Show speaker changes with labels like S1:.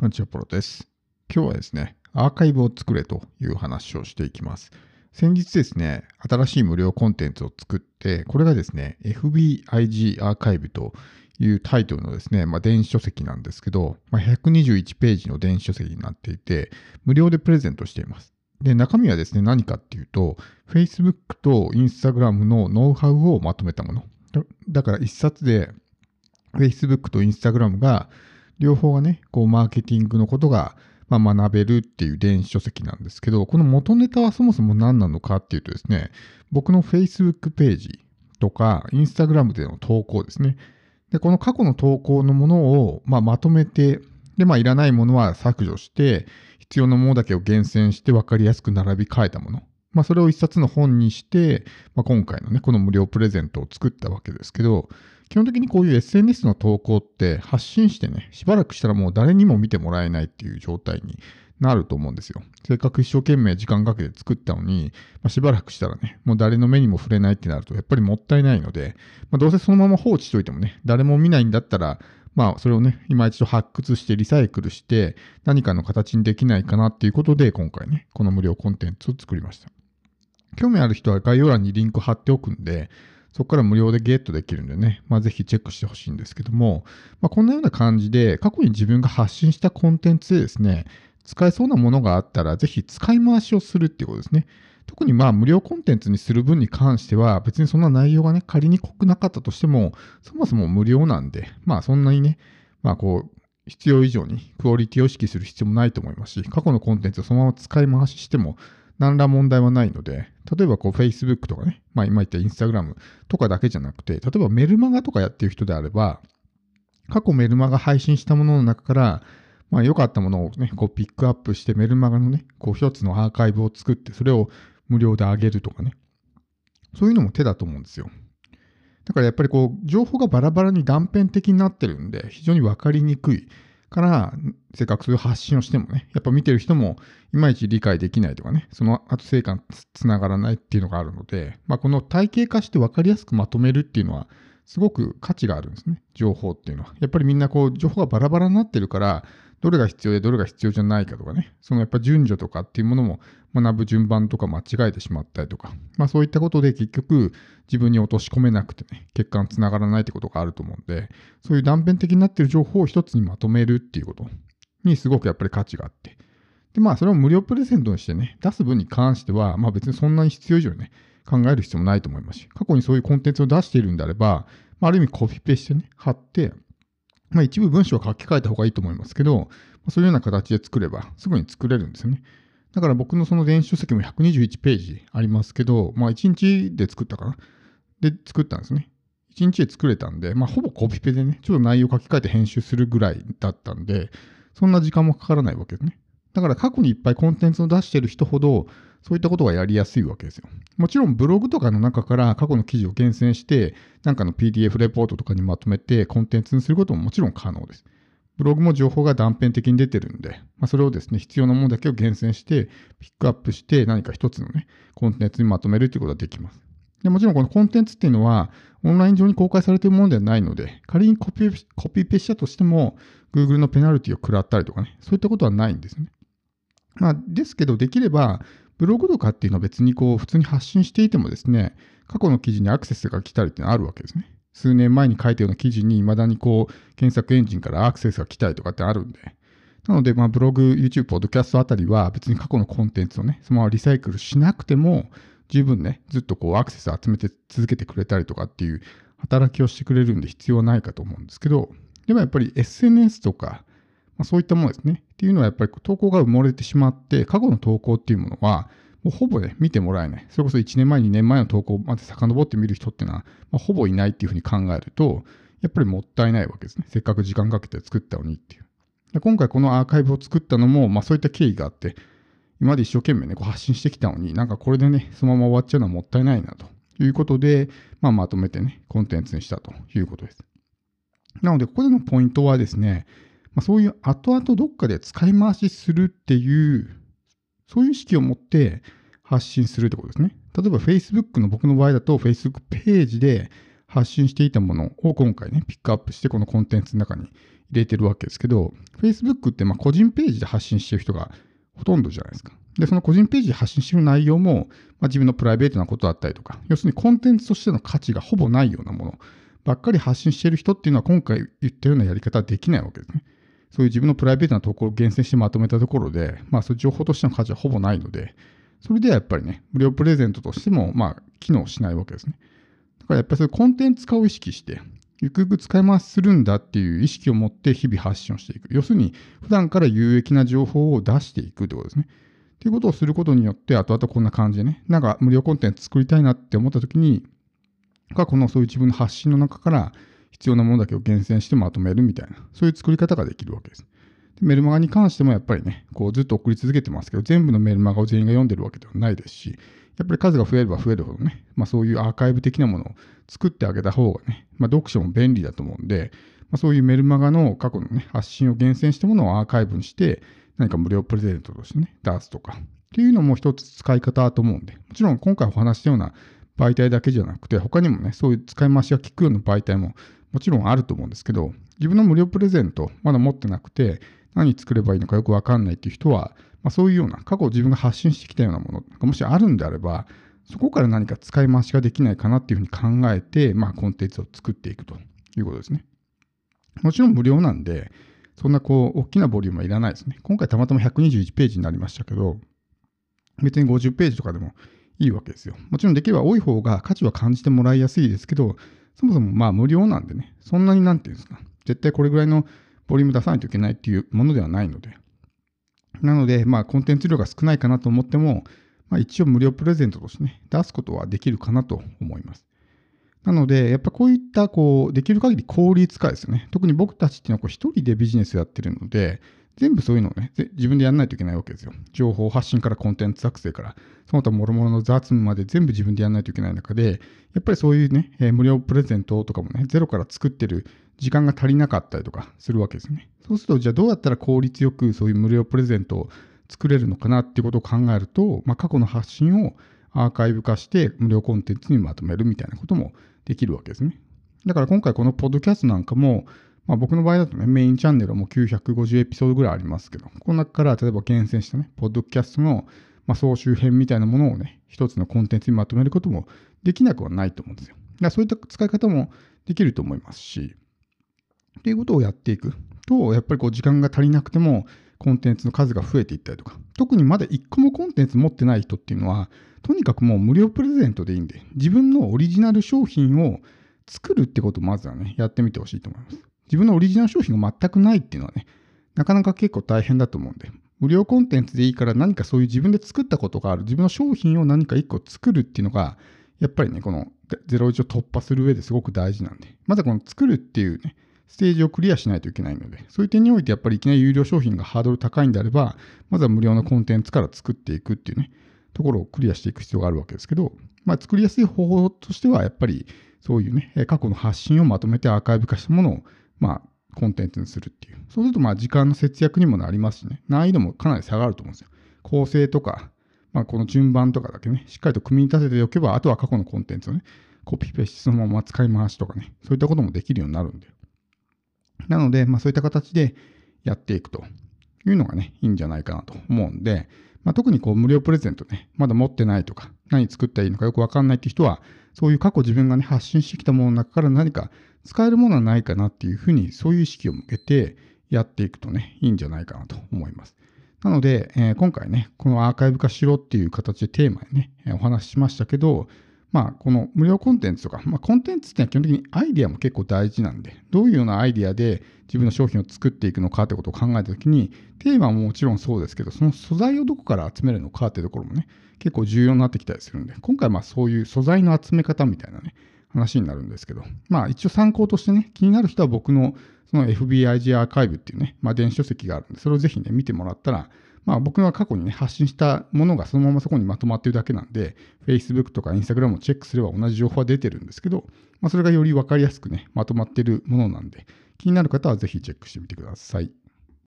S1: こんにちは、ポロです。今日はですね、アーカイブを作れという話をしていきます。先日ですね、新しい無料コンテンツを作って、これがですね、FBIG アーカイブというタイトルのですね、まあ、電子書籍なんですけど、まあ、121ページの電子書籍になっていて、無料でプレゼントしています。で、中身はですね、何かっていうと、Facebook と Instagram のノウハウをまとめたもの。だから一冊で Facebook と Instagram が両方がね、こうマーケティングのことがまあ、学べるっていう電子書籍なんですけど、この元ネタはそもそも何なのかっていうとですね、僕の Facebook ページとか Instagram での投稿ですね。で、この過去の投稿のものを、まあ、まとめて、で、まあ、いらないものは削除して、必要なものだけを厳選して分かりやすく並び替えたもの。まあ、それを一冊の本にして、まあ、今回のね、この無料プレゼントを作ったわけですけど、基本的にこういう SNS の投稿って発信してね、しばらくしたらもう誰にも見てもらえないっていう状態になると思うんですよ。せっかく一生懸命時間かけて作ったのに、まあ、しばらくしたらね、もう誰の目にも触れないってなるとやっぱりもったいないので、まあ、どうせそのまま放置しといてもね、誰も見ないんだったら、まあそれをね、今一度発掘してリサイクルして何かの形にできないかなっていうことで今回ね、この無料コンテンツを作りました。興味ある人は概要欄にリンク貼っておくんで、そこから無料でゲットできるんでね、まあ、ぜひチェックしてほしいんですけども、まあ、こんなような感じで、過去に自分が発信したコンテンツでですね、使えそうなものがあったら、ぜひ使い回しをするっていうことですね。特にまあ無料コンテンツにする分に関しては、別にそんな内容がね、仮に濃くなかったとしても、そもそも無料なんで、まあそんなにね、まあこう、必要以上にクオリティを意識する必要もないと思いますし、過去のコンテンツをそのまま使い回ししても何ら問題はないので、例えばこう Facebook とかね、まあ今言った Instagram とかだけじゃなくて、例えばメルマガとかやってる人であれば、過去メルマガ配信したものの中から、まあ良かったものをね、こうピックアップしてメルマガのね、こう一つのアーカイブを作って、それを無料で上げるとかね。そういうのも手だと思うんですよ。だからやっぱりこう、情報がバラバラに断片的になってるんで、非常にわかりにくい。から、せっかくそういう発信をしてもね、やっぱ見てる人もいまいち理解できないとかね、その後成果につながらないっていうのがあるので、まあ、この体系化して分かりやすくまとめるっていうのは、すごく価値があるんですね、情報っていうのは。やっぱりみんなこう、情報がバラバラになってるから、どれが必要でどれが必要じゃないかとかね、そのやっぱ順序とかっていうものも学ぶ順番とか間違えてしまったりとか、まあそういったことで結局自分に落とし込めなくてね、結果につながらないってことがあると思うんで、そういう断片的になってる情報を一つにまとめるっていうことにすごくやっぱり価値があって、でまあそれを無料プレゼントにしてね、出す分に関しては、まあ別にそんなに必要以上にね、考える必要もないと思いますし、過去にそういうコンテンツを出しているんであれば、まあ、ある意味コピペしてね、貼って、まあ、一部文章を書き換えた方がいいと思いますけど、まあそういうような形で作ればすぐに作れるんですよね。だから僕のその電子書籍も121ページありますけど、まあ1日で作ったかな？で作ったんですね。1日で作れたんで、まあほぼコピペでね、ちょっと内容書き換えて編集するぐらいだったんで、そんな時間もかからないわけですね。だから過去にいっぱいコンテンツを出してる人ほど、そういったことがやりやすいわけですよ。もちろんブログとかの中から過去の記事を厳選して、なんかの PDF レポートとかにまとめてコンテンツにすることももちろん可能です。ブログも情報が断片的に出てるんで、まあ、それをですね、必要なものだけを厳選して、ピックアップして何か一つのね、コンテンツにまとめるということができます。でもちろんこのコンテンツっていうのは、オンライン上に公開されているものではないので、仮にコピコピペしたとしても、Google のペナルティを食らったりとかね、そういったことはないんですね。まあ、ですけど、できれば、ブログとかっていうのは別にこう、普通に発信していてもですね、過去の記事にアクセスが来たりってのはあるわけですね。数年前に書いたような記事に未だにこう検索エンジンからアクセスが来たりとかってあるんで。なので、まあ、ブログ、YouTube、ポッドキャストあたりは別に過去のコンテンツをね、そのままリサイクルしなくても、十分ね、ずっとこうアクセスを集めて続けてくれたりとかっていう働きをしてくれるんで必要ないかと思うんですけど、でもやっぱり SNS とか、まあ、そういったものですね。っていうのはやっぱり投稿が埋もれてしまって、過去の投稿っていうものは、もうほぼね、見てもらえない。それこそ1年前、2年前の投稿まで遡って見る人っていうのは、まあ、ほぼいないっていうふうに考えると、やっぱりもったいないわけですね。せっかく時間かけて作ったのにっていう。で今回このアーカイブを作ったのも、まあそういった経緯があって、今まで一生懸命ね、こう発信してきたのに、なんかこれでね、そのまま終わっちゃうのはもったいないなということで、まあまとめてね、コンテンツにしたということです。なので、ここでのポイントはですね、まあ、そういう後々どっかで使い回しするっていうそういう意識を持って発信するってことですね。例えば Facebook の僕の場合だと Facebook ページで発信していたものを今回ね、ピックアップしてこのコンテンツの中に入れてるわけですけど、Facebook ってま個人ページで発信してる人がほとんどじゃないですか。で、その個人ページで発信してる内容も、まあ、自分のプライベートなことだったりとか、要するにコンテンツとしての価値がほぼないようなものばっかり発信してる人っていうのは今回言ったようなやり方はできないわけですね。そういう自分のプライベートなところを厳選してまとめたところで、まあそういう情報としての価値はほぼないので、それではやっぱりね、無料プレゼントとしても、まあ機能しないわけですね。だからやっぱりそういうコンテンツ化を意識して、ゆくゆく使い回しするんだっていう意識を持って日々発信をしていく。要するに、普段から有益な情報を出していくってことですね。っていうことをすることによって、後々こんな感じでね、なんか無料コンテンツ作りたいなって思った時に、がこのそういう自分の発信の中から必要なものだけを厳選してまとめるみたいな、そういう作り方ができるわけです。でメルマガに関してもやっぱりね、こうずっと送り続けてますけど、全部のメルマガを全員が読んでるわけではないですし、やっぱり数が増えれば増えるほどね、まあ、そういうアーカイブ的なものを作ってあげた方がね、まあ、読書も便利だと思うんで、まあ、そういうメルマガの過去のね、発信を厳選したものをアーカイブにして、何か無料プレゼントとしてね、出すとか、っていうのも一つ使い方だと思うんで、もちろん今回お話したような媒体だけじゃなくて、他にもね、そういう使い回しが効くような媒体ももちろんあると思うんですけど、自分の無料プレゼントまだ持ってなくて、何作ればいいのかよくわかんないっていう人は、まあ、そういうような過去自分が発信してきたようなものがもしあるんであれば、そこから何か使い回しができないかなっていうふうに考えて、まあ、コンテンツを作っていくということですね。もちろん無料なんで、そんなこう、大きなボリュームはいらないですね。今回たまたま121ページになりましたけど、別に50ページとかでもいいわけですよ。もちろんできれば多い方が価値は感じてもらいやすいですけど、そもそもまあ無料なんでね、そんなになんていうんですか、絶対これぐらいのボリューム出さないといけないっていうものではないので。なので、まあコンテンツ量が少ないかなと思っても、まあ一応無料プレゼントとしてね、出すことはできるかなと思います。なので、やっぱこういった、こう、できる限り効率化ですよね。特に僕たちっていうのは、こう、一人でビジネスやってるので、全部そういうのをね、自分でやらないといけないわけですよ。情報発信からコンテンツ作成から、その他諸々の雑務まで全部自分でやらないといけない中で、やっぱりそういうね、えー、無料プレゼントとかもね、ゼロから作ってる時間が足りなかったりとかするわけですよね。そうすると、じゃあどうやったら効率よくそういう無料プレゼントを作れるのかなっていうことを考えると、まあ、過去の発信をアーカイブ化して無料コンテンツにまとめるみたいなこともできるわけですね。だから今回このポッドキャストなんかも、まあ、僕の場合だとね、メインチャンネルはもう950エピソードぐらいありますけど、この中から例えば厳選したね、ポッドキャストの、まあ、総集編みたいなものをね、一つのコンテンツにまとめることもできなくはないと思うんですよ。だからそういった使い方もできると思いますし、っていうことをやっていくと、やっぱりこう時間が足りなくても、コンテンツの数が増えていったりとか、特にまだ1個もコンテンツ持ってない人っていうのは、とにかくもう無料プレゼントでいいんで、自分のオリジナル商品を作るってことをまずはね、やってみてほしいと思います。自分のオリジナル商品が全くないっていうのはね、なかなか結構大変だと思うんで、無料コンテンツでいいから何かそういう自分で作ったことがある、自分の商品を何か1個作るっていうのが、やっぱりね、この01を突破する上ですごく大事なんで、まずはこの作るっていうね、ステージをクリアしないといけないので、そういう点においてやっぱりいきなり有料商品がハードル高いんであれば、まずは無料のコンテンツから作っていくっていうね、ところをクリアしていく必要があるわけですけど、まあ、作りやすい方法としては、やっぱりそういうね、過去の発信をまとめてアーカイブ化したものを、まあ、コンテンツにするっていう。そうすると、まあ、時間の節約にもなりますしね、難易度もかなり下がると思うんですよ。構成とか、まあ、この順番とかだけね、しっかりと組み立てておけば、あとは過去のコンテンツをね、コピペしてそのまま使い回しとかね、そういったこともできるようになるんで。なので、まあ、そういった形でやっていくというのがね、いいんじゃないかなと思うんで、まあ、特にこう無料プレゼントね、まだ持ってないとか、何作ったらいいのかよくわかんないっていう人は、そういう過去自分がね、発信してきたものの中から何か使えるものはないかなっていうふうに、そういう意識を向けてやっていくとね、いいんじゃないかなと思います。なので、えー、今回ね、このアーカイブ化しろっていう形でテーマにね、お話ししましたけど、まあ、この無料コンテンツとか、まあ、コンテンツってのは基本的にアイディアも結構大事なんで、どういうようなアイディアで自分の商品を作っていくのかってことを考えたときに、テーマももちろんそうですけど、その素材をどこから集めるのかっていうところもね、結構重要になってきたりするんで、今回まあそういう素材の集め方みたいなね、話になるんですけど、まあ一応参考としてね、気になる人は僕のその FBIG アーカイブっていうね、まあ電子書籍があるんで、それをぜひね、見てもらったら、まあ僕が過去にね、発信したものがそのままそこにまとまってるだけなんで、Facebook とか Instagram をチェックすれば同じ情報は出てるんですけど、まあそれがより分かりやすくね、まとまってるものなんで、気になる方はぜひチェックしてみてください。